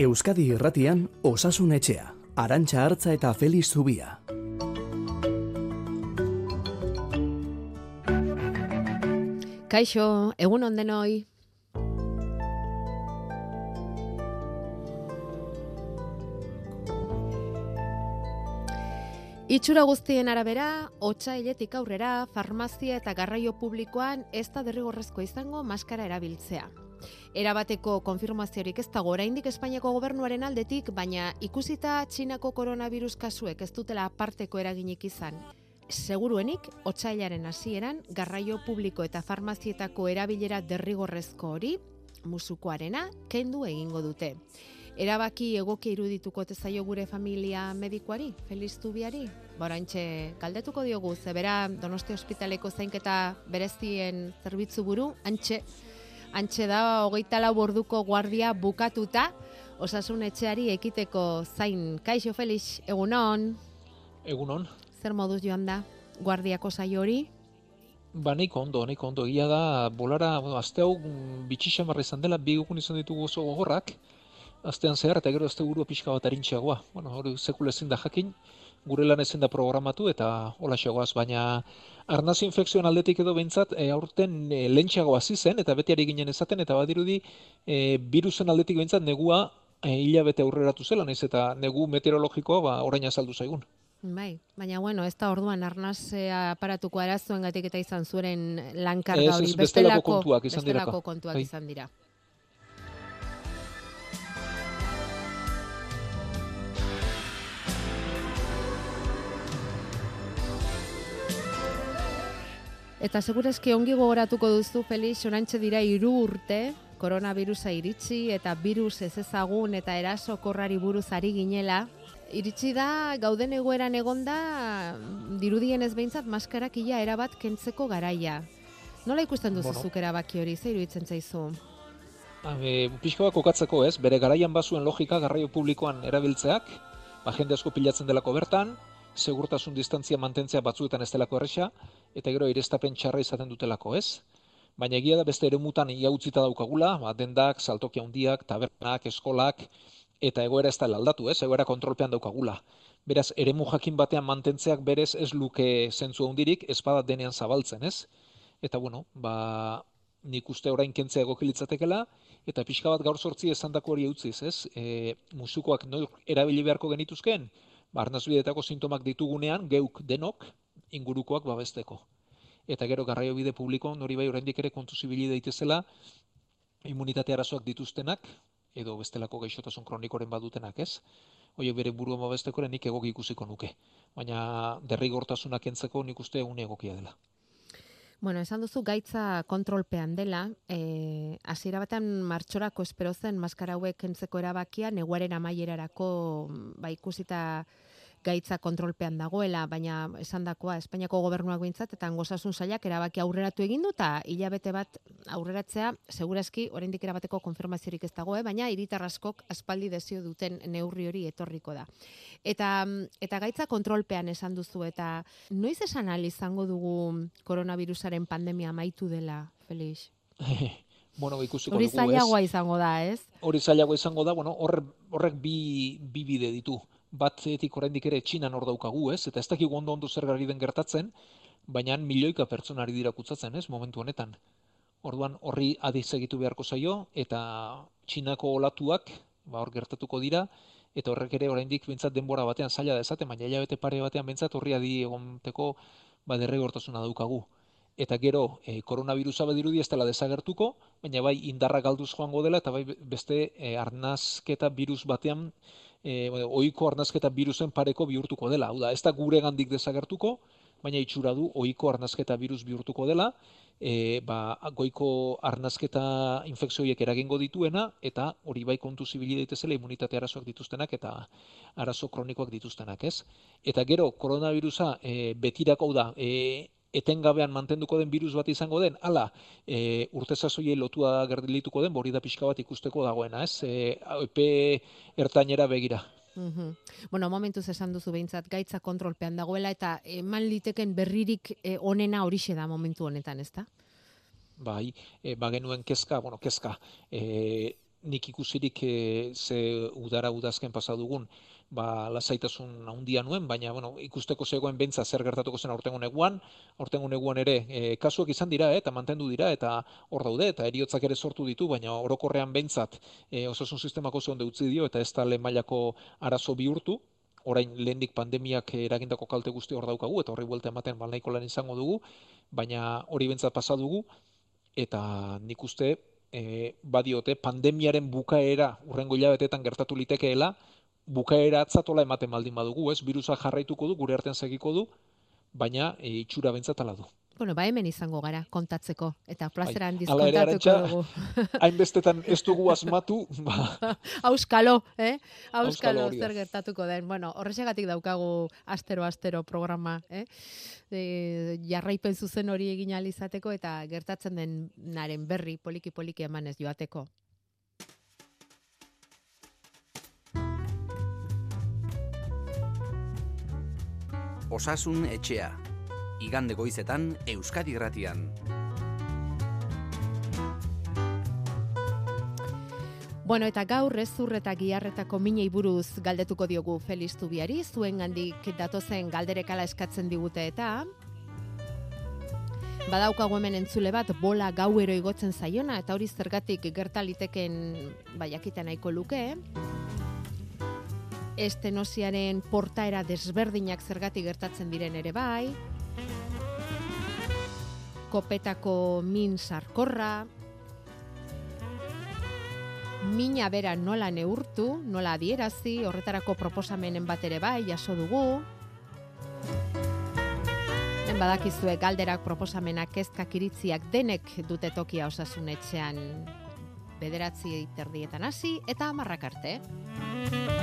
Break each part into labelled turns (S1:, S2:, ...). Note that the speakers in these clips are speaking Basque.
S1: Euskadi Irratian Osasun Etxea, Arantxa Hartza eta Feliz Zubia.
S2: Kaixo, egun ondenoi. Itxura guztien arabera, otsailetik aurrera, farmazia eta garraio publikoan ez da derrigorrezko izango maskara erabiltzea. Erabateko konfirmaziorik ez dago oraindik Espainiako gobernuaren aldetik, baina ikusita Txinako koronavirus kasuek ez dutela aparteko eraginik izan. Seguruenik, otsailaren hasieran garraio publiko eta farmazietako erabilera derrigorrezko hori, musukoarena, kendu egingo dute erabaki egoki irudituko tezaio gure familia medikuari, Feliz Zubiari? Borantxe, galdetuko diogu, zebera Donosti Hospitaleko zainketa berezien zerbitzu buru, antxe, antxe da hogeita lau borduko guardia bukatuta, osasun etxeari ekiteko zain. Kaixo, Feliz, egunon?
S3: Egunon.
S2: Zer moduz joan da, guardiako saio hori?
S3: Ba, nahiko ondo, nahiko ondo. Ia da, bolara, azte hau, bitxixamarra izan dela, bi izan ditugu oso gogorrak, astean zehar eta gero azte burua pixka bat arintxeagoa. Bueno, hori sekul ezin da jakin, gure lan ezin da programatu eta hola xegoaz, baina arnaz infekzioan aldetik edo behintzat e, aurten e, lentxeago hasi zen eta betiari ginen ezaten eta badirudi e, virusen aldetik behintzat negua e, hilabete aurreratu zela, naiz eta negu meteorologikoa ba, orain azaldu zaigun.
S2: Bai, baina bueno, ez da orduan arnaz aparatuko arazuen gatik eta izan zuren lankarga hori.
S3: bestelako kontuak izan
S2: dira. Bestelako kontuak bai. izan dira. Eta segurazki ongi gogoratuko duzu, Felix, orantxe dira hiru urte, koronavirusa iritsi eta virus ez ezagun eta eraso korrari buruz ari ginela. Iritsi da, gauden egoeran egonda, dirudien ez behintzat, maskarak ia erabat kentzeko garaia. Nola ikusten duzu bueno. erabaki hori, zeiru itzen zaizu?
S3: Habe, pixko bat kokatzeko ez, bere garaian bazuen logika garraio publikoan erabiltzeak, ba, jende asko pilatzen delako bertan, segurtasun distantzia mantentzea batzuetan ez delako erresa, eta gero irestapen txarra izaten dutelako, ez? Baina egia da beste eremutan ia utzita daukagula, ba, dendak, saltoki handiak, tabernak, eskolak, eta egoera ez da aldatu, ez? Egoera kontrolpean daukagula. Beraz, eremu jakin batean mantentzeak berez ez luke zentzu handirik, ez bada denean zabaltzen, ez? Eta bueno, ba, nik uste orain kentzea egokilitzatekela, eta pixka bat gaur sortzi esan dako hori utziz, ez? E, musukoak no, erabili beharko genituzken, barnazbidetako sintomak ditugunean, geuk denok, ingurukoak babesteko. Eta gero garraio bide publiko, nori bai oraindik ere kontu zibili daitezela, immunitate arazoak dituztenak, edo bestelako gaixotasun kronikoren badutenak, ez? Oio bere burua babesteko nik egoki ikusiko nuke. Baina derrigortasunak entzeko nik uste egun egokia dela.
S2: Bueno, esan duzu gaitza kontrolpean dela, eh, hasiera batean martxorako espero zen maskara hauek entzeko erabakia neguaren amaierarako ba ikusita gaitza kontrolpean dagoela, baina esandakoa Espainiako gobernuak behintzat eta angosasun sailak erabaki aurreratu egin du eta hilabete bat aurreratzea segurazki oraindik erabateko konfirmaziorik ez dago, eh? baina hiritar askok aspaldi desio duten neurri hori etorriko da. Eta eta gaitza kontrolpean esan duzu eta noiz esan al izango dugu koronavirusaren pandemia amaitu dela, Felix?
S3: bueno, ikusiko
S2: dugu, ez? Hori zailagoa izango da, ez?
S3: Hori zailagoa izango da, bueno, horrek bi, bi bide ditu batzetik oraindik ere txinan hor daukagu, ez? Eta ez dakigu ondo ondo zer gari den gertatzen, baina milioika pertsonari dira kutsatzen, ez? Momentu honetan. Orduan horri adiz egitu beharko zaio eta txinako olatuak ba hor gertatuko dira eta horrek ere oraindik bintzat denbora batean zaila da esaten, baina hilabete pare batean bintzat horri adi egonteko ba derregortasuna daukagu. Eta gero, e, koronavirusa badirudi ez dela desagertuko, baina bai indarra galduz joango dela, eta bai beste e, arnazketa virus batean e, oiko arnazketa virusen pareko bihurtuko dela. Hau da, ez da gure gandik desagertuko, baina itxura du oiko arnazketa virus bihurtuko dela, e, ba, goiko arnazketa infekzioiek eragingo dituena, eta hori bai kontu zibili daitezela immunitate arazoak dituztenak eta arazo kronikoak dituztenak, ez? Eta gero, koronavirusa e, betirako da, e, etengabean mantenduko den virus bat izango den, ala, e, urte zazoiei lotua gerdilituko den, bori da pixka bat ikusteko dagoena, ez? E, epe ertainera begira.
S2: Mm Bueno, momentuz esan duzu behintzat gaitza kontrolpean dagoela eta eman liteken berririk e, onena horixe da momentu honetan, ezta?
S3: Bai, e, ba genuen kezka, bueno, kezka, e, nik ikusirik e, ze udara udazken pasa dugun, ba, lasaitasun handia nuen, baina bueno, ikusteko zegoen bentza zer gertatuko zen aurtengo neguan, aurtengo neguan ere e, kasuak izan dira, eta mantendu dira, eta hor daude, eta eriotzak ere sortu ditu, baina orokorrean bentzat e, osasun sistemako zonde utzi dio, eta ez da lehen mailako arazo bihurtu, orain lehendik pandemiak eragindako kalte guzti hor daukagu, eta horri buelta ematen balnaiko lan izango dugu, baina hori bentzat pasa dugu, eta nik uste e, badiote pandemiaren bukaera urrengo hilabetetan gertatu litekeela, bukaera atzatola ematen baldin badugu, ez? Birusa jarraituko du, gure artean segiko du, baina e, itxura bentzatala du.
S2: Bueno, ba hemen izango gara kontatzeko eta plazera handiz kontatuko dugu.
S3: Hainbestetan ez dugu asmatu, ba.
S2: Auskalo, eh? Auskalo, zer gertatuko den. Bueno, horrexegatik daukagu astero astero programa, eh? E, jarraipen zuzen hori egin izateko eta gertatzen den naren berri poliki poliki emanez joateko.
S1: Osasun etxea igande goizetan Euskadi Gratian.
S2: Bueno, eta gaur ez zurreta giarretako minei buruz galdetuko diogu Feliz Zubiari, zuen gandik datozen galderekala eskatzen digute eta badaukago hemen entzule bat bola gauero igotzen zaiona eta hori zergatik gertaliteken baiakita nahiko luke. Estenosiaren portaera desberdinak zergatik gertatzen diren ere bai kopetako min sarkorra, mina bera nola neurtu, nola adierazi, horretarako proposamenen bat ere bai, jaso dugu. En badakizue galderak proposamenak kezkak iritziak denek dute tokia osasunetxean bederatzi terdietan hasi eta amarrak arte.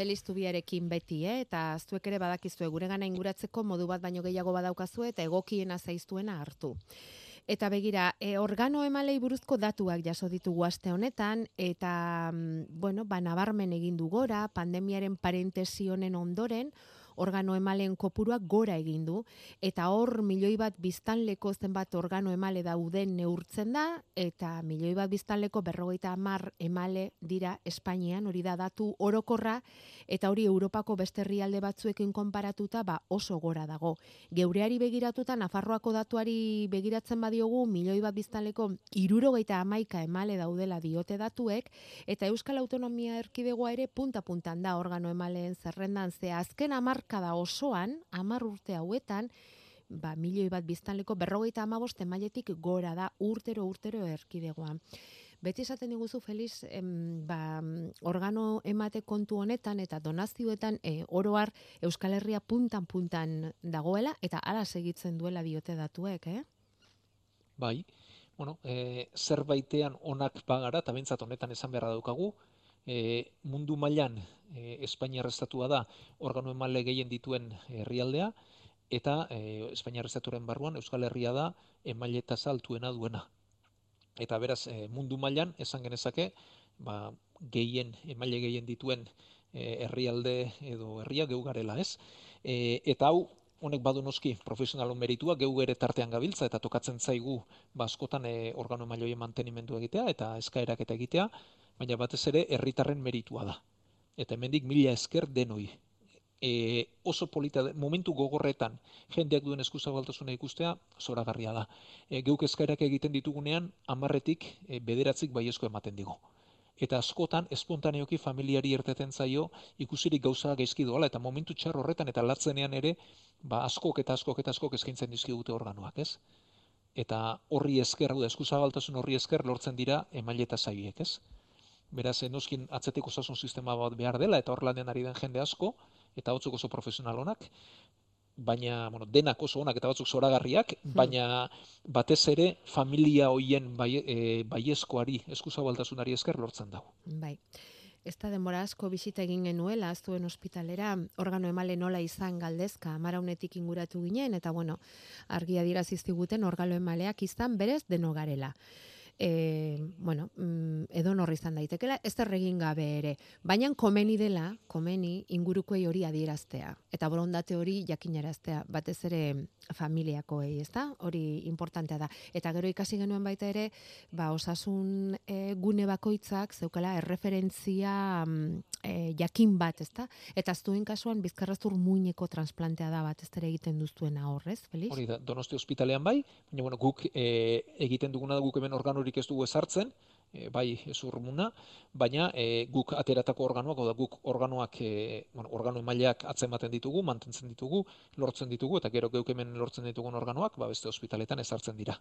S2: Feliz Tubiarekin beti, eh? eta zuek ere badakizue gure gana inguratzeko modu bat baino gehiago badaukazue eta egokiena zaiztuena hartu. Eta begira, e, organo emalei buruzko datuak jaso ditugu aste honetan, eta, mm, bueno, ba, nabarmen egin du gora, pandemiaren parentesi honen ondoren, organo emalen kopuruak gora egin du eta hor milioi bat biztanleko zenbat organo emale dauden neurtzen da eta milioi bat biztanleko berrogeita hamar emale dira Espainian hori da datu orokorra eta hori Europako beste herrialde batzuekin konparatuta ba oso gora dago. Geureari begiratuta Nafarroako datuari begiratzen badiogu milioi bat biztanleko irurogeita hamaika emale daudela diote datuek eta Euskal Autonomia Erkidegoa ere punta-puntan da organo emaleen zerrendan ze azken amar da osoan, amar urte hauetan, ba, milioi bat biztanleko berrogeita amaboste mailetik gora da urtero urtero erkidegoan. Beti esaten diguzu, Feliz, em, ba, organo emate kontu honetan eta donazioetan e, oroar Euskal Herria puntan-puntan dagoela eta ala segitzen duela diote datuek, eh?
S3: Bai, bueno, e, zerbaitean onak bagara, eta bentsat honetan esan beharra daukagu, e, mundu mailan e, Espainiar estatua da organo emale gehien dituen herrialdea eta e, Espainiar estaturen barruan Euskal Herria da emaileta saltuena duena. Eta beraz e, mundu mailan esan genezake ba, gehien emaile gehien dituen e, herrialde edo herria geu garela, ez? E, eta hau honek badu noski profesionalon meritua geu ere tartean gabiltza eta tokatzen zaigu ba askotan e, organo emailoien mantenimendu egitea eta eskaerak eta egitea baina batez ere herritarren meritua da. Eta hemendik mila esker denoi. E, oso polita, momentu gogorretan jendeak duen eskuzabaltasuna ikustea, zoragarria da. E, geuk eskaerak egiten ditugunean, amarretik e, bederatzik baiezko ematen digo. Eta askotan, espontaneoki familiari erteten zaio, ikusirik gauza gaizki doala, eta momentu txar horretan eta latzenean ere, ba askok eta askok eta askok eskaintzen dizkigute organoak, ez? Eta horri esker, hau da, eskuzabaltasun horri esker lortzen dira emaileta zaiek, ez? beraz enoskin atzetik osasun sistema bat behar dela eta hor lanen ari den jende asko eta batzuk oso profesional onak baina bueno, denak oso onak eta batzuk zoragarriak, hmm. baina batez ere familia hoien bai, e, baiezkoari eskuzabaltasunari esker lortzen dago.
S2: Bai. Ez da demora asko bisita egin genuela, aztuen ospitalera, organo emale nola izan galdezka, maraunetik inguratu ginen, eta bueno, argia dira ziztiguten organo emaleak izan berez denogarela. E, bueno, mm, edo norri izan daitekela, ez egin gabe ere. Baina komeni dela, komeni ingurukoei hori adieraztea. Eta borondate hori jakinaraztea, batez ere familiakoei, ez da? Hori importantea da. Eta gero ikasi genuen baita ere, ba, osasun e, gune bakoitzak, zeukala, erreferentzia e, jakin bat, ez da? Eta zuen kasuan, bizkarraztur muineko transplantea da bat, ez egiten duztuena horrez, Felix?
S3: Hori da, donosti ospitalean bai, baina bueno, guk e, egiten duguna da guk hemen organori ez dugu ezartzen, e, bai ezurrumuna, baina e, guk ateratako organoak, oda guk organoak, e, bueno, organo emaileak atzematen ditugu, mantentzen ditugu, lortzen ditugu, eta gero geuk hemen lortzen ditugun organoak, ba beste ospitaletan ezartzen dira.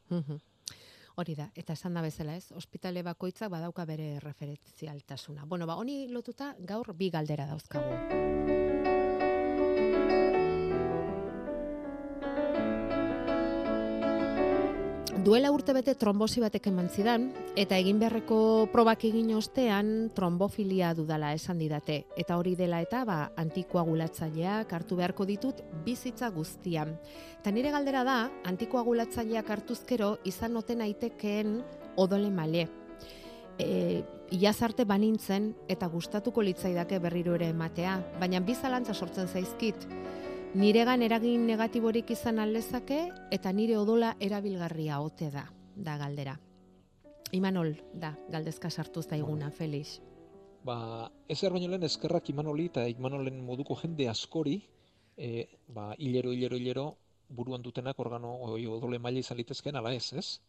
S2: Hori da, eta esan da bezala ez, ospitale bakoitzak badauka bere referentzialtasuna. Bueno, ba, honi lotuta gaur bi galdera dauzkagu. Duela urte bete trombosi batek eman zidan, eta egin beharreko probak egin ostean trombofilia dudala esan didate. Eta hori dela eta ba, antikoagulatzaileak hartu beharko ditut bizitza guztian. Eta nire galdera da, antikoagulatzaileak hartuzkero izan noten aitekeen odole male. E, iazarte banintzen eta gustatuko litzaidake berriro ere ematea, baina bizalantza sortzen zaizkit niregan eragin negatiborik izan aldezake eta nire odola erabilgarria ote da, da galdera. Imanol, da, galdezka sartu zaiguna, Felix.
S3: Ba, ez baino lehen eskerrak Imanoli eta Imanolen moduko jende askori, e, ba, hilero, hilero, hilero, buruan dutenak organo oi, odole maila izan litezken, ala ez, ez?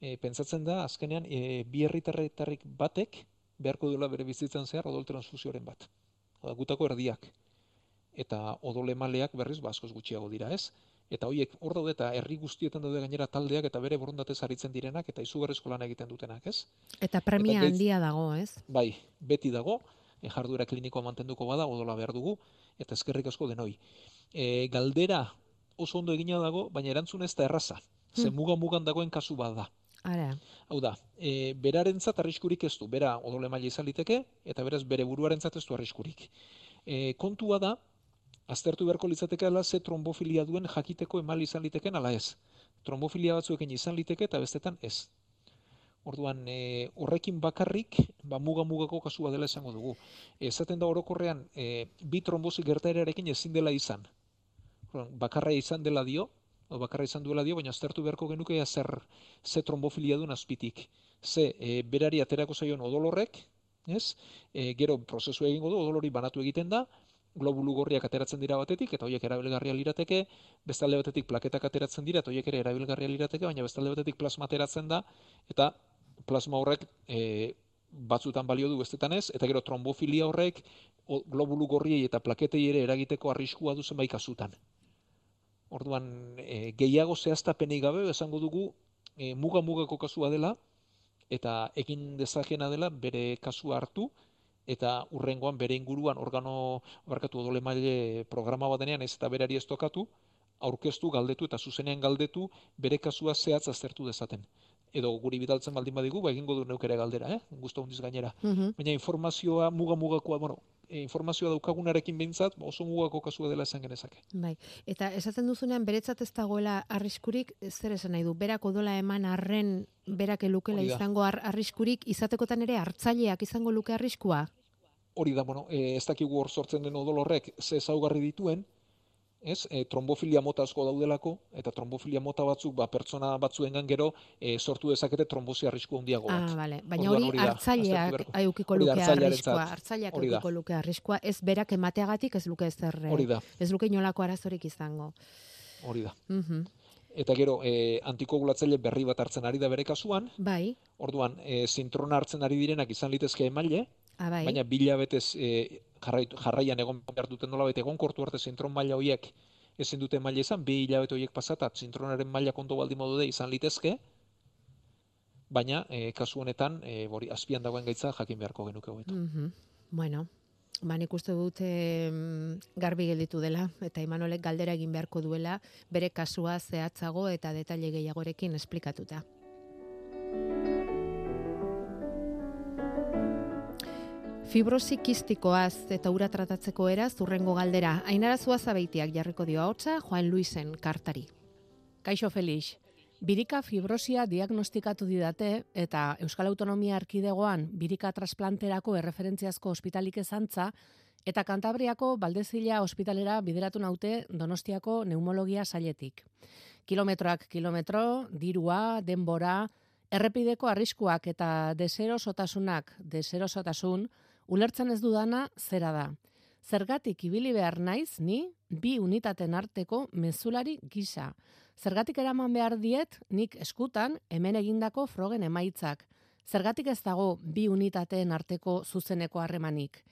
S3: E, pentsatzen da, azkenean, e, bi herritarretarrik batek, beharko duela bere bizitzen zehar odol transfusioaren bat. Oda, gutako erdiak eta odole maleak berriz ba askoz gutxiago dira, ez? Eta hoiek hor daude eta herri guztietan daude gainera taldeak eta bere borondatez aritzen direnak eta izugarrizko lan egiten dutenak, ez?
S2: Eta premia handia dago, ez?
S3: Bai, beti dago, e, jarduera klinikoa mantenduko bada odola behar dugu eta eskerrik asko denoi. E, galdera oso ondo egina dago, baina erantzun ez da erraza. Ze hmm. muga mugan dagoen kasu bada.
S2: Ara.
S3: Hau da, e, berarentzat arriskurik ez du, bera odole maila izan liteke, eta beraz bere buruarentzat ez du arriskurik. E, kontua da, aztertu beharko litzatekeela ze trombofilia duen jakiteko emal izan liteken ala ez. Trombofilia batzuekin izan liteke eta bestetan ez. Orduan, e, horrekin bakarrik, ba, muga-mugako kasua dela esango dugu. Ezaten da orokorrean, e, bi trombosi gertaerarekin ezin dela izan. Orduan, bakarra izan dela dio, o bakarra izan duela dio, baina aztertu beharko genuke zer, ze trombofilia duen azpitik. Ze, e, berari aterako zaion odolorrek, ez? E, gero prozesu egingo du, odolori banatu egiten da, globulu gorriak ateratzen dira batetik eta hoiek erabilgarria lirateke, bestalde batetik plaketak ateratzen dira eta hoiek ere erabilgarria lirateke, baina bestalde batetik plasma ateratzen da eta plasma horrek e, batzutan balio du bestetan ez, eta gero trombofilia horrek globulu gorriei eta plaketei ere eragiteko arriskua du zenbait kasutan. Orduan, e, gehiago zehaztapenei gabe esango dugu e, muga-mugako kasua dela eta egin dezakena dela bere kasua hartu, eta urrengoan bere inguruan organo barkatu odole maile programa bat denean ez eta berari ez tokatu, aurkeztu galdetu eta zuzenean galdetu bere kasua zehatz aztertu dezaten. Edo guri bidaltzen baldin badigu, ba egingo du neukere galdera, eh? Gusto hundiz gainera. Mhm. Baina informazioa muga mugakoa, bueno, informazioa daukagunarekin behintzat, ba, oso mugako kasua dela esan genezake.
S2: Bai. Eta esaten duzunean beretzat ez dagoela arriskurik, zer esan nahi du? Berak odola eman arren berak elukela izango arriskurik izatekotan ere hartzaileak izango luke arriskua?
S3: hori da, bueno, e, ez dakigu hor sortzen den odol horrek ze ezaugarri dituen, ez? E, trombofilia mota asko daudelako eta trombofilia mota batzuk ba pertsona batzuengan gero e, sortu dezakete trombosi arrisku handiago bat.
S2: Ah, vale. Baina hori hartzaileak aukiko luke arriskua, hartzaileak aukiko luke arriskua, ez berak emateagatik ez luke ezer.
S3: Hori da.
S2: Ez luke inolako arazorik izango.
S3: Hori da. Mhm. Eta gero, e, antikoagulatzaile berri bat hartzen ari da bere kasuan.
S2: Bai.
S3: Orduan, e, zintrona hartzen ari direnak izan litezke emaile,
S2: Ah, bai.
S3: Baina bila betez e, jarraian egon behar duten nola bete egon kortu arte zintron maila horiek ezin dute maila izan, bi hilabete horiek pasatat zintronaren maila konto baldi modu izan litezke, baina e, kasu honetan e, bori, azpian dagoen gaitza jakin beharko genuke hobeto.
S2: Mm Bueno, ba nik uste dut e, garbi gelditu dela eta Imanolek galdera egin beharko duela bere kasua zehatzago eta detaile gehiagorekin esplikatuta. Fibrosi kistikoaz eta ura tratatzeko era zurrengo galdera. Ainara zua zabeitiak jarriko dio hotza Juan Luisen kartari. Kaixo Felix.
S4: Birika fibrosia diagnostikatu didate eta Euskal Autonomia Erkidegoan birika trasplanterako erreferentziazko ospitalik ezantza eta Kantabriako Baldezila ospitalera bideratu naute Donostiako neumologia sailetik. Kilometroak kilometro, dirua, denbora, errepideko arriskuak eta deserosotasunak, deserosotasun, ulertzen ez dudana zera da. Zergatik ibili behar naiz ni bi unitaten arteko mezulari gisa. Zergatik eraman behar diet nik eskutan hemen egindako frogen emaitzak. Zergatik ez dago bi unitateen arteko zuzeneko harremanik.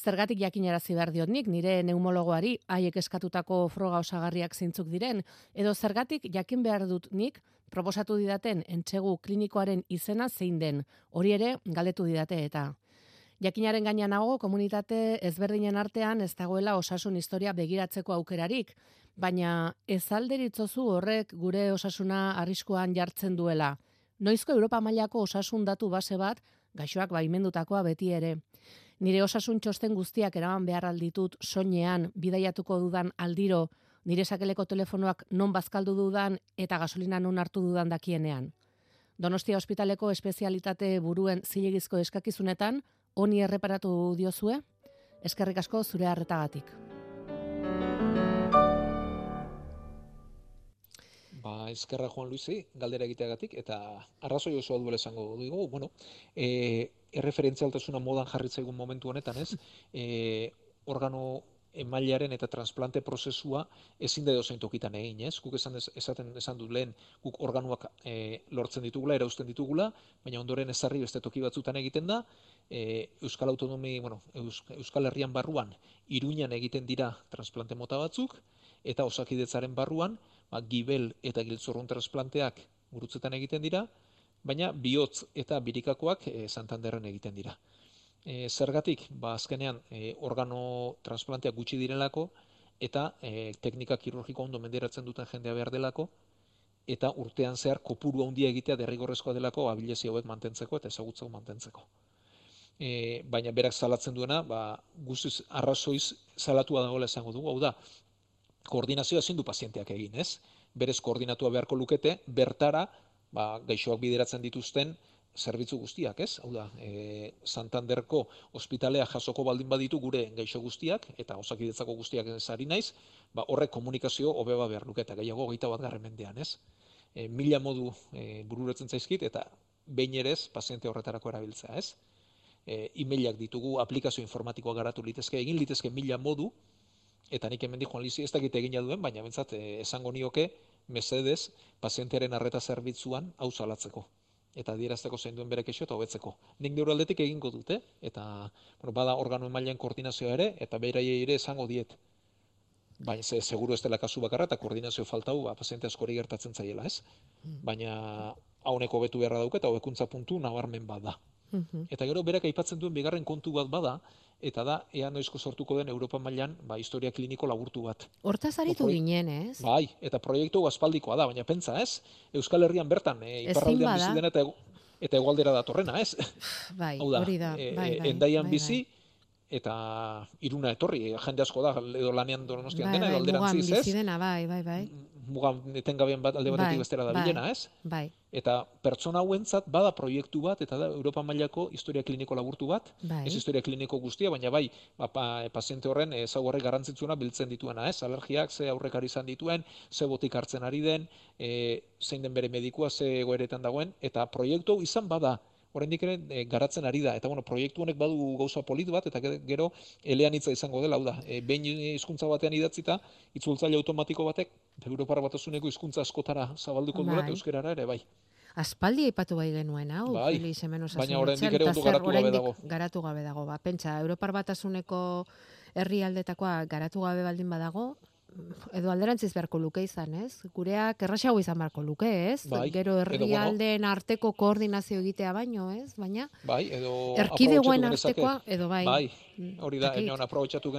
S4: Zergatik jakinarazi behar diot nik nire neumologoari haiek eskatutako froga osagarriak zintzuk diren edo zergatik jakin behar dut nik proposatu didaten entsegu klinikoaren izena zein den. Hori ere galdetu didate eta Jakinaren gaina nago komunitate ezberdinen artean ez dagoela osasun historia begiratzeko aukerarik, baina ez alderitzozu horrek gure osasuna arriskuan jartzen duela. Noizko Europa mailako osasun datu base bat gaixoak baimendutakoa beti ere. Nire osasun txosten guztiak eraman behar alditut soinean bidaiatuko dudan aldiro, nire sakeleko telefonoak non bazkaldu dudan eta gasolina non hartu dudan dakienean. Donostia ospitaleko espezialitate buruen zilegizko eskakizunetan, honi erreparatu diozue, eskerrik asko zure harretagatik.
S3: Ba, eskerra Juan Luisi, galdera egiteagatik, eta arrazoi oso duela esango dugu, bueno, e, erreferentzialtasuna modan jarritzaigun momentu honetan, ez? E, organo emailearen eta transplante prozesua ezin da dozein tokitan egin, ez? Guk esan esaten esan dut lehen guk organuak e, lortzen ditugula, erauzten ditugula, baina ondoren ezarri beste toki batzutan egiten da, e, Euskal Autonomi, bueno, Euskal Herrian barruan Iruinan egiten dira transplante mota batzuk eta osakidetzaren barruan, ba, gibel eta giltzorrun transplanteak gurutzetan egiten dira, baina bihotz eta birikakoak e, Santanderren egiten dira e, zergatik, ba, azkenean e, organo transplanteak gutxi direlako, eta e, teknika kirurgiko ondo menderatzen duten jendea behar delako, eta urtean zehar kopuru handia egitea derrigorrezkoa delako abilezi hauek mantentzeko eta ezagutzeko mantentzeko. E, baina berak salatzen duena, ba, guztiz arrazoiz salatua dagoela esango dugu, hau da, koordinazioa ezin du pazienteak egin, ez? Berez koordinatua beharko lukete, bertara, ba, gaixoak bideratzen dituzten, zerbitzu guztiak, ez? Hau da, e, Santanderko ospitalea jasoko baldin baditu gure gaixo guztiak, eta osakidetzako guztiak ezari naiz, ba, horrek komunikazio hobeba behar luke, eta gehiago gaita bat garren mendean, ez? E, mila modu e, bururetzen zaizkit, eta behin ere ez, paziente horretarako erabiltzea, ez? E, e ditugu, aplikazio informatikoa garatu litezke, egin litezke mila modu, eta nik hemen joan lizi ez dakit egin duen, baina bentsat, e, esango nioke, mesedez, pazientearen arreta zerbitzuan hau salatzeko eta adierazteko zein duen bere kexo eta hobetzeko. Nik neuro aldetik egingo dute, eta bueno, bada organo emailean koordinazioa ere, eta beraiei ere esango diet. Baina ze, seguru ez dela kasu bakarra, eta koordinazio faltau, ba, paziente askori gertatzen zaiela, ez? Hmm. Baina hauneko betu beharra dauke, eta hobekuntza puntu nabarmen Eta gero berak aipatzen duen bigarren kontu bat bada, eta da ea noizko sortuko den Europa mailan ba historia kliniko laburtu bat.
S2: Hortaz aritu ginen, ez?
S3: Bai, eta proiektu aspaldikoa da, baina pentsa, ez? Euskal Herrian bertan e, iparraldean bizi den eta eta egualdera datorrena, ez?
S2: Bai, hori da.
S3: E,
S2: bai,
S3: bai, endaian bai, bizi eta iruna etorri, jende asko da edo lanean donostian dena, edo alderantziz, ez?
S2: Bai, bai, bai
S3: mugan etengabean bat alde batetik bai, bestera da bai, bilena, ez?
S2: Bai.
S3: Eta pertsona hauentzat bada proiektu bat eta da Europa mailako historia kliniko laburtu bat,
S2: bai.
S3: ez historia kliniko guztia, baina bai, ba, pa, paziente horren ezaugarri garrantzitsuena biltzen dituena, ez? Alergiak ze aurrekari izan dituen, ze botik hartzen ari den, e, zein den bere medikua ze egoeretan dagoen eta proiektu izan bada oraindik ere e, garatzen ari da. Eta bueno proiektu honek badu gauza polit bat eta gero elean hitza izango dela. Hau da e, behin hizkuntza batean idatzita itzultzaile automatiko batek Europar batasuneko hizkuntza askotara zabalduko duela bai. euskerara ere bai.
S2: Aspaldi aipatu bai genuen, hau,
S3: bai, baina oraindik ere ondo garatu gabe dago.
S2: Garatu gabe dago, ba, pentsa, Europar batasuneko herrialdetakoa garatu gabe baldin badago, edo alderantziz beharko luke izan, ez? Gureak erraxago izan beharko luke, ez?
S3: Bai,
S2: Gero herrialdeen arteko koordinazio egitea baino, ez? Baina
S3: bai, edo
S2: erkidegoen artekoa edo bai.
S3: Bai, mm, hori da, ene hona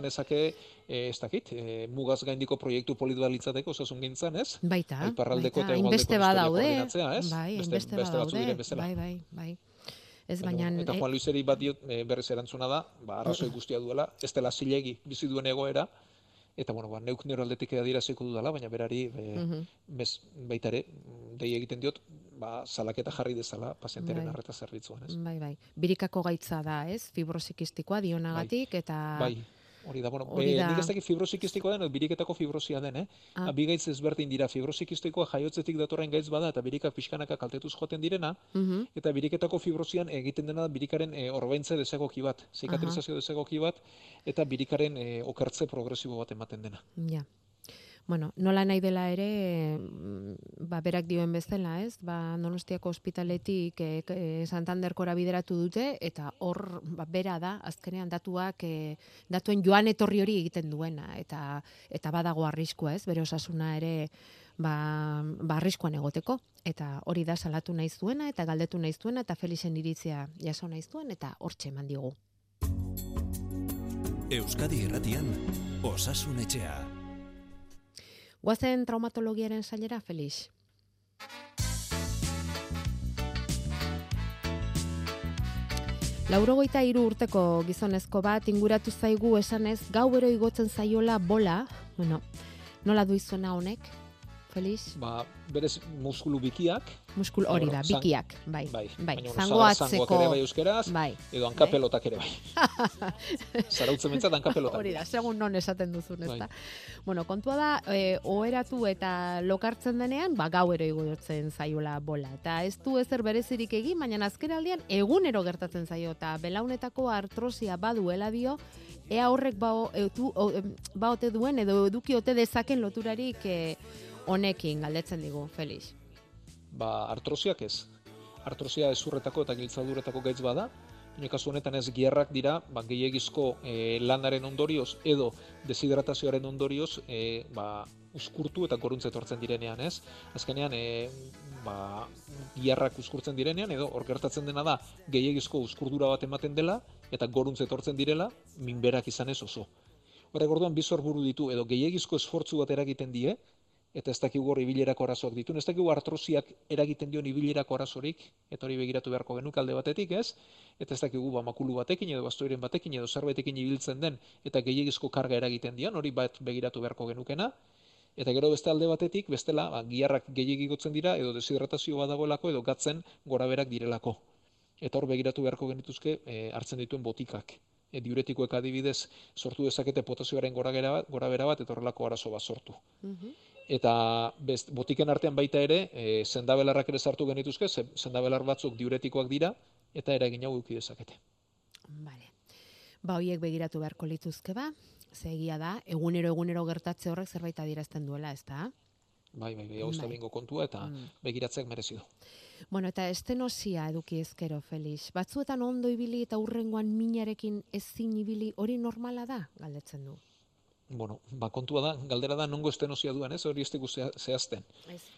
S3: genezake, eh, ez dakit, eh, mugaz gaindiko proiektu politua litzateko osasun gintzen, ez?
S2: Baita,
S3: Iparraldeko
S2: baita, inbeste badaude,
S3: bai,
S2: inbeste badaude, bai, bai, bai. Ez baina...
S3: Eta Juan Luiseri bat diot, eh, berrez erantzuna da, ba, arrazoi guztia duela, ez dela zilegi bizi duen egoera, eta bueno, ba, neuk nero aldetik adieraziko dudala, baina berari be,
S2: Mhm.
S3: bez, baita ere, dei egiten diot, ba, salaketa jarri dezala pazientearen
S2: Bai.
S3: arreta zerbitzuan, ez?
S2: Bai, bai. Birikako gaitza da, ez? Fibrosikistikoa dionagatik eta
S3: Bai, hori da, bueno,
S2: Hori da.
S3: nik ez dakit fibrosikistikoa den, biriketako fibrosia den, eh?
S2: Ah.
S3: Bi gaitz ezberdin dira, fibrosikistikoa jaiotzetik datorren gaitz bada, eta birikak pixkanaka kaltetuz joaten direna,
S2: Mhm.
S3: eta biriketako fibrosian egiten dena birikaren e, orbaintze desegoki bat, zikatrizazio desegoki bat, eta birikaren e, okertze progresibo bat ematen dena.
S2: Ja. Bueno, nola nahi dela ere, mm, ba, berak dioen bezala, ez? Ba, Donostiako ospitaletik e, e, Santanderkora bideratu dute, eta hor, ba, bera da, azkenean datuak, e, datuen joan etorri hori egiten duena, eta eta badago arriskua, ez? Bere osasuna ere, ba, ba arriskuan egoteko, eta hori da salatu nahi zuena, eta galdetu nahi zuena, eta Felixen iritzia jaso nahi zuen, eta hortxe eman digu.
S5: Euskadi Irratian Osasun Etxea.
S2: Guazen traumatologiaren sailera, Felix? Laurogeita hiru urteko gizonezko bat inguratu zaigu esanez gauero igotzen zaiola bola, bueno, nola du honek, Felix?
S3: Ba, berez muskulu bikiak,
S2: Muskul hori da, bikiak, bai,
S3: bai,
S2: bai,
S3: baina bueno,
S2: zango
S3: zara-
S2: atzeko,
S3: zangoak ere bai euskeraz,
S2: bai,
S3: edo
S2: Bai.
S3: pelotak ere bai. Zarautzen bentsat hanka pelotak.
S2: Hori da, segun non esaten duzun, ezta.
S3: Bai.
S2: Bueno, kontua da, e, oheratu eta lokartzen denean, ba, gauero igotzen zaiola bola. Eta ez du ezer berezirik egin, baina azken aldian egunero gertatzen zaio, eta belaunetako artrosia baduela dio, ea horrek ba, etu, em, ba ote duen, edo eduki ote dezaken loturarik e, honekin galdetzen digu, Felix.
S3: Ba, artrosiak ez. Artrosia ezurretako eta giltzaduretako gaitz bada, baina kasu honetan ez gierrak dira, ba, gehiagizko e, lanaren ondorioz edo deshidratazioaren ondorioz e, ba, uskurtu eta goruntze etortzen direnean, ez? Azkenean, e, ba, giarrak uskurtzen direnean, edo hor gertatzen dena da, gehiagizko uskurdura bat ematen dela, eta goruntze etortzen direla, minberak izan ez oso. Horrek orduan bi sorburu ditu, edo gehiagizko esfortzu bat eragiten die, eta ez dakigu hor ibilerako arazoak ditu. Ez dakigu artrosiak eragiten dion ibilerako arazorik, eta hori begiratu beharko genuk alde batetik, ez? Eta ez dakigu ba, makulu batekin edo bastoiren batekin edo zerbaitekin ibiltzen den, eta gehiagizko karga eragiten dion, hori bat begiratu beharko genukena. Eta gero beste alde batetik, bestela, ba, giarrak gehiagigotzen dira, edo deshidratazio badagoelako, edo gatzen goraberak direlako. Eta hor begiratu beharko genituzke e, hartzen dituen botikak. E, diuretikoek adibidez sortu dezakete potasioaren gorabera bat, gorabera bat eta horrelako arazo bat sortu eta best, botiken artean baita ere, e, sendabelarrak ere sartu genituzke, ze, sendabelar batzuk diuretikoak dira, eta eragin hau eduki dezakete.
S2: Vale. Ba, hoiek begiratu beharko lituzke ba, ze egia da, egunero egunero gertatze horrek zerbait adierazten duela, ez da?
S3: Bai, bai, bai, hau
S2: Bai.
S3: kontua, eta
S2: Mm.
S3: begiratzeak merezi du.
S2: Bueno, eta estenosia eduki ezkero, Felix. Batzuetan ondo ibili eta urrengoan minarekin ezin ibili hori normala da, galdetzen du.
S3: Bueno, ba, kontua da, galdera da nongo estenosia duen, ez? Hori ez dugu zehazten.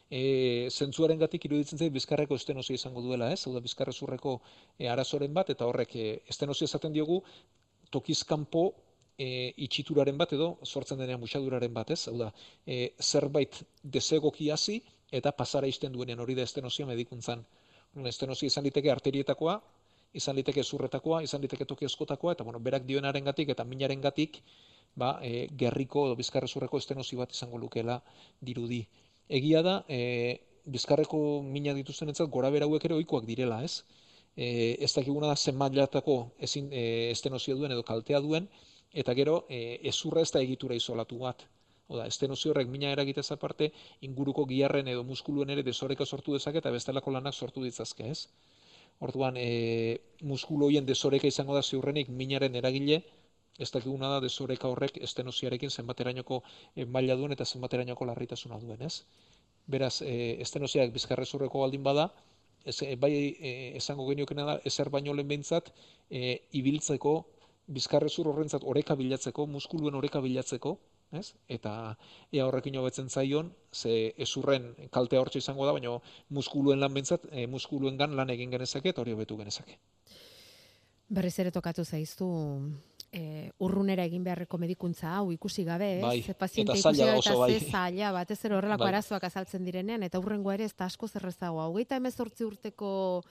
S3: E, zentzuaren gatik iruditzen zait bizkarreko estenosia izango duela, ez? Hau da, bizkarrezurreko e, arazoren bat, eta horrek e, estenosia esaten diogu tokizkanpo e, itxituraren bat edo sortzen denean muxaduraren bat, ez? Hau da, e, zerbait desegoki hasi eta pasara isten duenean hori da estenosia medikuntzan. Orduan, Estenosia izan liteke arterietakoa, izan liteke zurretakoa, izan liteke toki askotakoa, eta bueno, berak dioenaren gatik eta minaren gatik, ba, e, gerriko edo bizkarrezurreko estenosi bat izango lukeela dirudi. Egia da, e, bizkarreko mina dituztenentzat gora hauek ere ohikoak direla, ez? E, ez dakiguna da zen mailatako ezin e, estenosia duen edo kaltea duen, eta gero e, ezurra ez da egitura isolatu bat. Oda, estenozio horrek mina eragitez aparte, inguruko giarren edo muskuluen ere desoreka sortu dezake eta bestelako lanak sortu ditzazke, ez? Orduan, e, muskulu horien desoreka izango da ziurrenik minaren eragile, ez dakiguna da desoreka horrek estenosiarekin zenbaterainoko e, maila duen eta zenbaterainoko larritasuna duen, ez? Beraz, e, estenosiak bizkarrezurreko baldin bada, ez, e, bai e, esango geniokena da, ezer baino lehen behintzat, e, ibiltzeko, bizkarrezur horrentzat oreka bilatzeko, muskuluen oreka bilatzeko, ez? Eta ea horrekin hobetzen zaion, ze ezurren kaltea hortxe izango da, baina muskuluen lan behintzat, e, muskuluengan lan egin genezake eta hori hobetu genezake.
S2: Berriz ere tokatu zaizu e, urrunera egin beharreko medikuntza hau ikusi gabe, ez?
S3: Bai,
S2: Ze paziente ikusi gabe eta
S3: bai.
S2: ze zaila, batez ere horrelako
S3: Bai.
S2: arazoak azaltzen direnean, eta urrengo ere ez da asko zerrezagoa. Hogeita hemezortzi urteko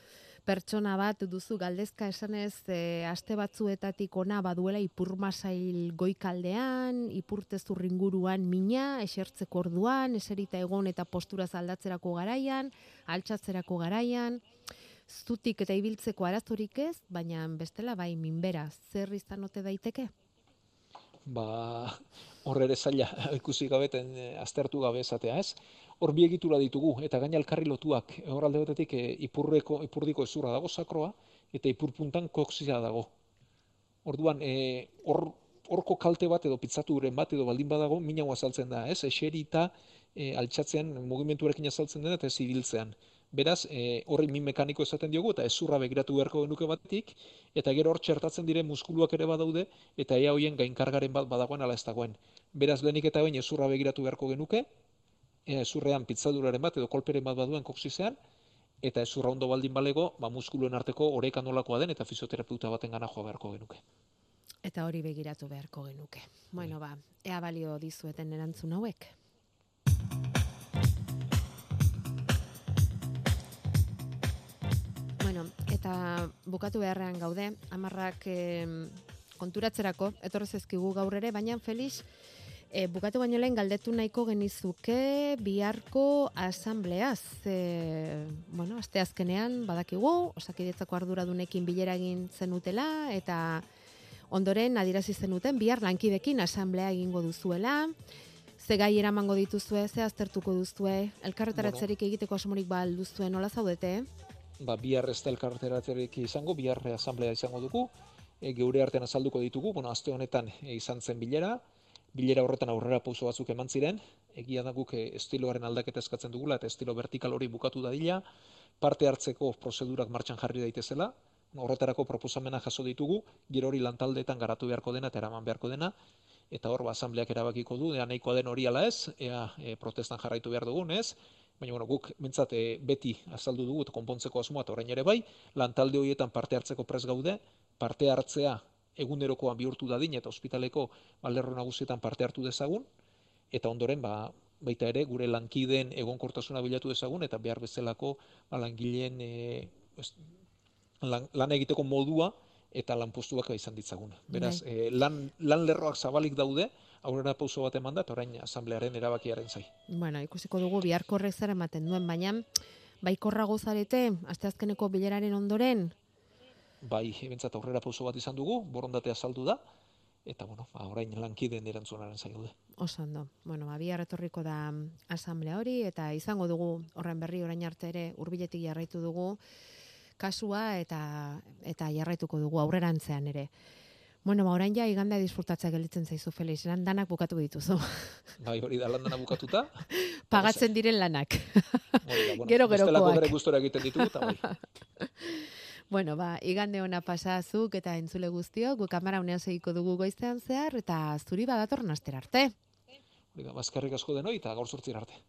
S2: pertsona bat duzu galdezka esanez e, aste batzuetatik ona baduela ipurmasail goikaldean, ipurte zurringuruan mina, esertzeko orduan, eserita egon eta postura aldatzerako garaian, altxatzerako garaian, zutik eta ibiltzeko arazorik ez, baina bestela bai minbera, zer izan ote daiteke?
S3: Ba, hor ere zaila ikusi gabeten eh, aztertu gabe esatea ez hor bi egitura ditugu eta gaina elkarri lotuak hor alde batetik e, ipurreko ipurdiko ezurra dago sakroa eta ipurpuntan koksila dago. Orduan eh, hor horko kalte bat edo pitzaturen bat edo baldin badago mina azaltzen da, ez? Eserita e, altxatzean mugimenduarekin azaltzen dena eta ez ibiltzean. Beraz, e, horri min mekaniko esaten diogu eta ezurra begiratu beharko genuke batetik eta gero hor txertatzen diren muskuluak ere badaude eta ea hoien gainkargaren bat badagoen ala ez dagoen. Beraz, lehenik eta bain ezurra begiratu beharko genuke, ezurrean pitzaduraren bat edo kolperen bat baduen koksizean, eta ezurra ondo baldin balego, ba, muskuluen arteko oreka nolakoa den eta fisioterapeuta baten gana joa beharko genuke.
S2: Eta hori begiratu beharko genuke. Bueno, ba, ea balio dizueten erantzun hauek. Bueno, eta bukatu beharrean gaude, amarrak eh, konturatzerako, etorrez ezkigu gaur ere, baina Felix, E, bukatu baino lehen galdetu nahiko genizuke biharko asambleaz. E, bueno, aste azkenean badakigu, osakidetzako arduradunekin bilera egin zenutela eta ondoren adirazi zenuten bihar lankidekin asamblea egingo duzuela. Ze gai eramango dituzue, ze aztertuko duzue, elkarretaratzerik bueno. egiteko asmorik ba duzue nola zaudete?
S3: Ba, bihar ez da elkarretaratzerik izango, bihar asamblea izango dugu, e, geure artean azalduko ditugu, bueno, aste honetan e, izan zen bilera, bilera horretan aurrera pauso batzuk eman ziren, egia da guk eh, estiloaren aldaketa eskatzen dugula eta estilo vertikal hori bukatu dadila, parte hartzeko prozedurak martxan jarri daitezela, horretarako proposamena jaso ditugu, gero hori lantaldeetan garatu beharko dena eta eraman beharko dena, eta hor, ba, asambleak erabakiko du, ea nahikoa den hori ala ez, ea e, protestan jarraitu behar dugun ez, baina bueno, guk mentzat e, beti azaldu dugu eta konpontzeko asmoa eta orain ere bai, lantalde horietan parte hartzeko pres gaude, parte hartzea egunerokoan bihurtu dadin eta ospitaleko balerro nagusietan parte hartu dezagun, eta ondoren ba, baita ere gure lankideen egonkortasuna bilatu dezagun, eta behar bezalako ba, langileen e, lan, lan egiteko modua eta lanpostuak izan ditzagun. Beraz, e, lan, lan lerroak zabalik daude, aurrera pauso bat eman da, eta orain asamblearen erabakiaren zai.
S2: Bueno, ikusiko dugu biharko zer ematen duen, baina baikorra gozarete, asteazkeneko bileraren ondoren,
S3: bai ebentzat aurrera pauso bat izan dugu, borondatea saldu da, eta bueno, ba, orain lankideen erantzunaren zailude.
S2: Osando, bueno, ba, bihar etorriko da asamblea hori, eta izango dugu horren berri orain arte ere urbiletik jarraitu dugu kasua eta eta jarraituko dugu aurrerantzean ere. Bueno, ba, orain ja iganda disfrutatzea gelditzen zaizu, Felix, lan danak bukatu dituzu.
S3: Bai, hori da, lan bukatuta.
S2: Pagatzen diren lanak. Bueno, Gero, gerokoak. Bestelako
S3: bere gustora egiten ditugu, eta bai.
S2: Bueno, ba, igande ona pasazuk eta entzule guztiok, gu kamara unean segiko dugu goiztean zehar, eta zuri badator naster arte.
S3: Baskarrik asko denoi eta gaur sortzir arte.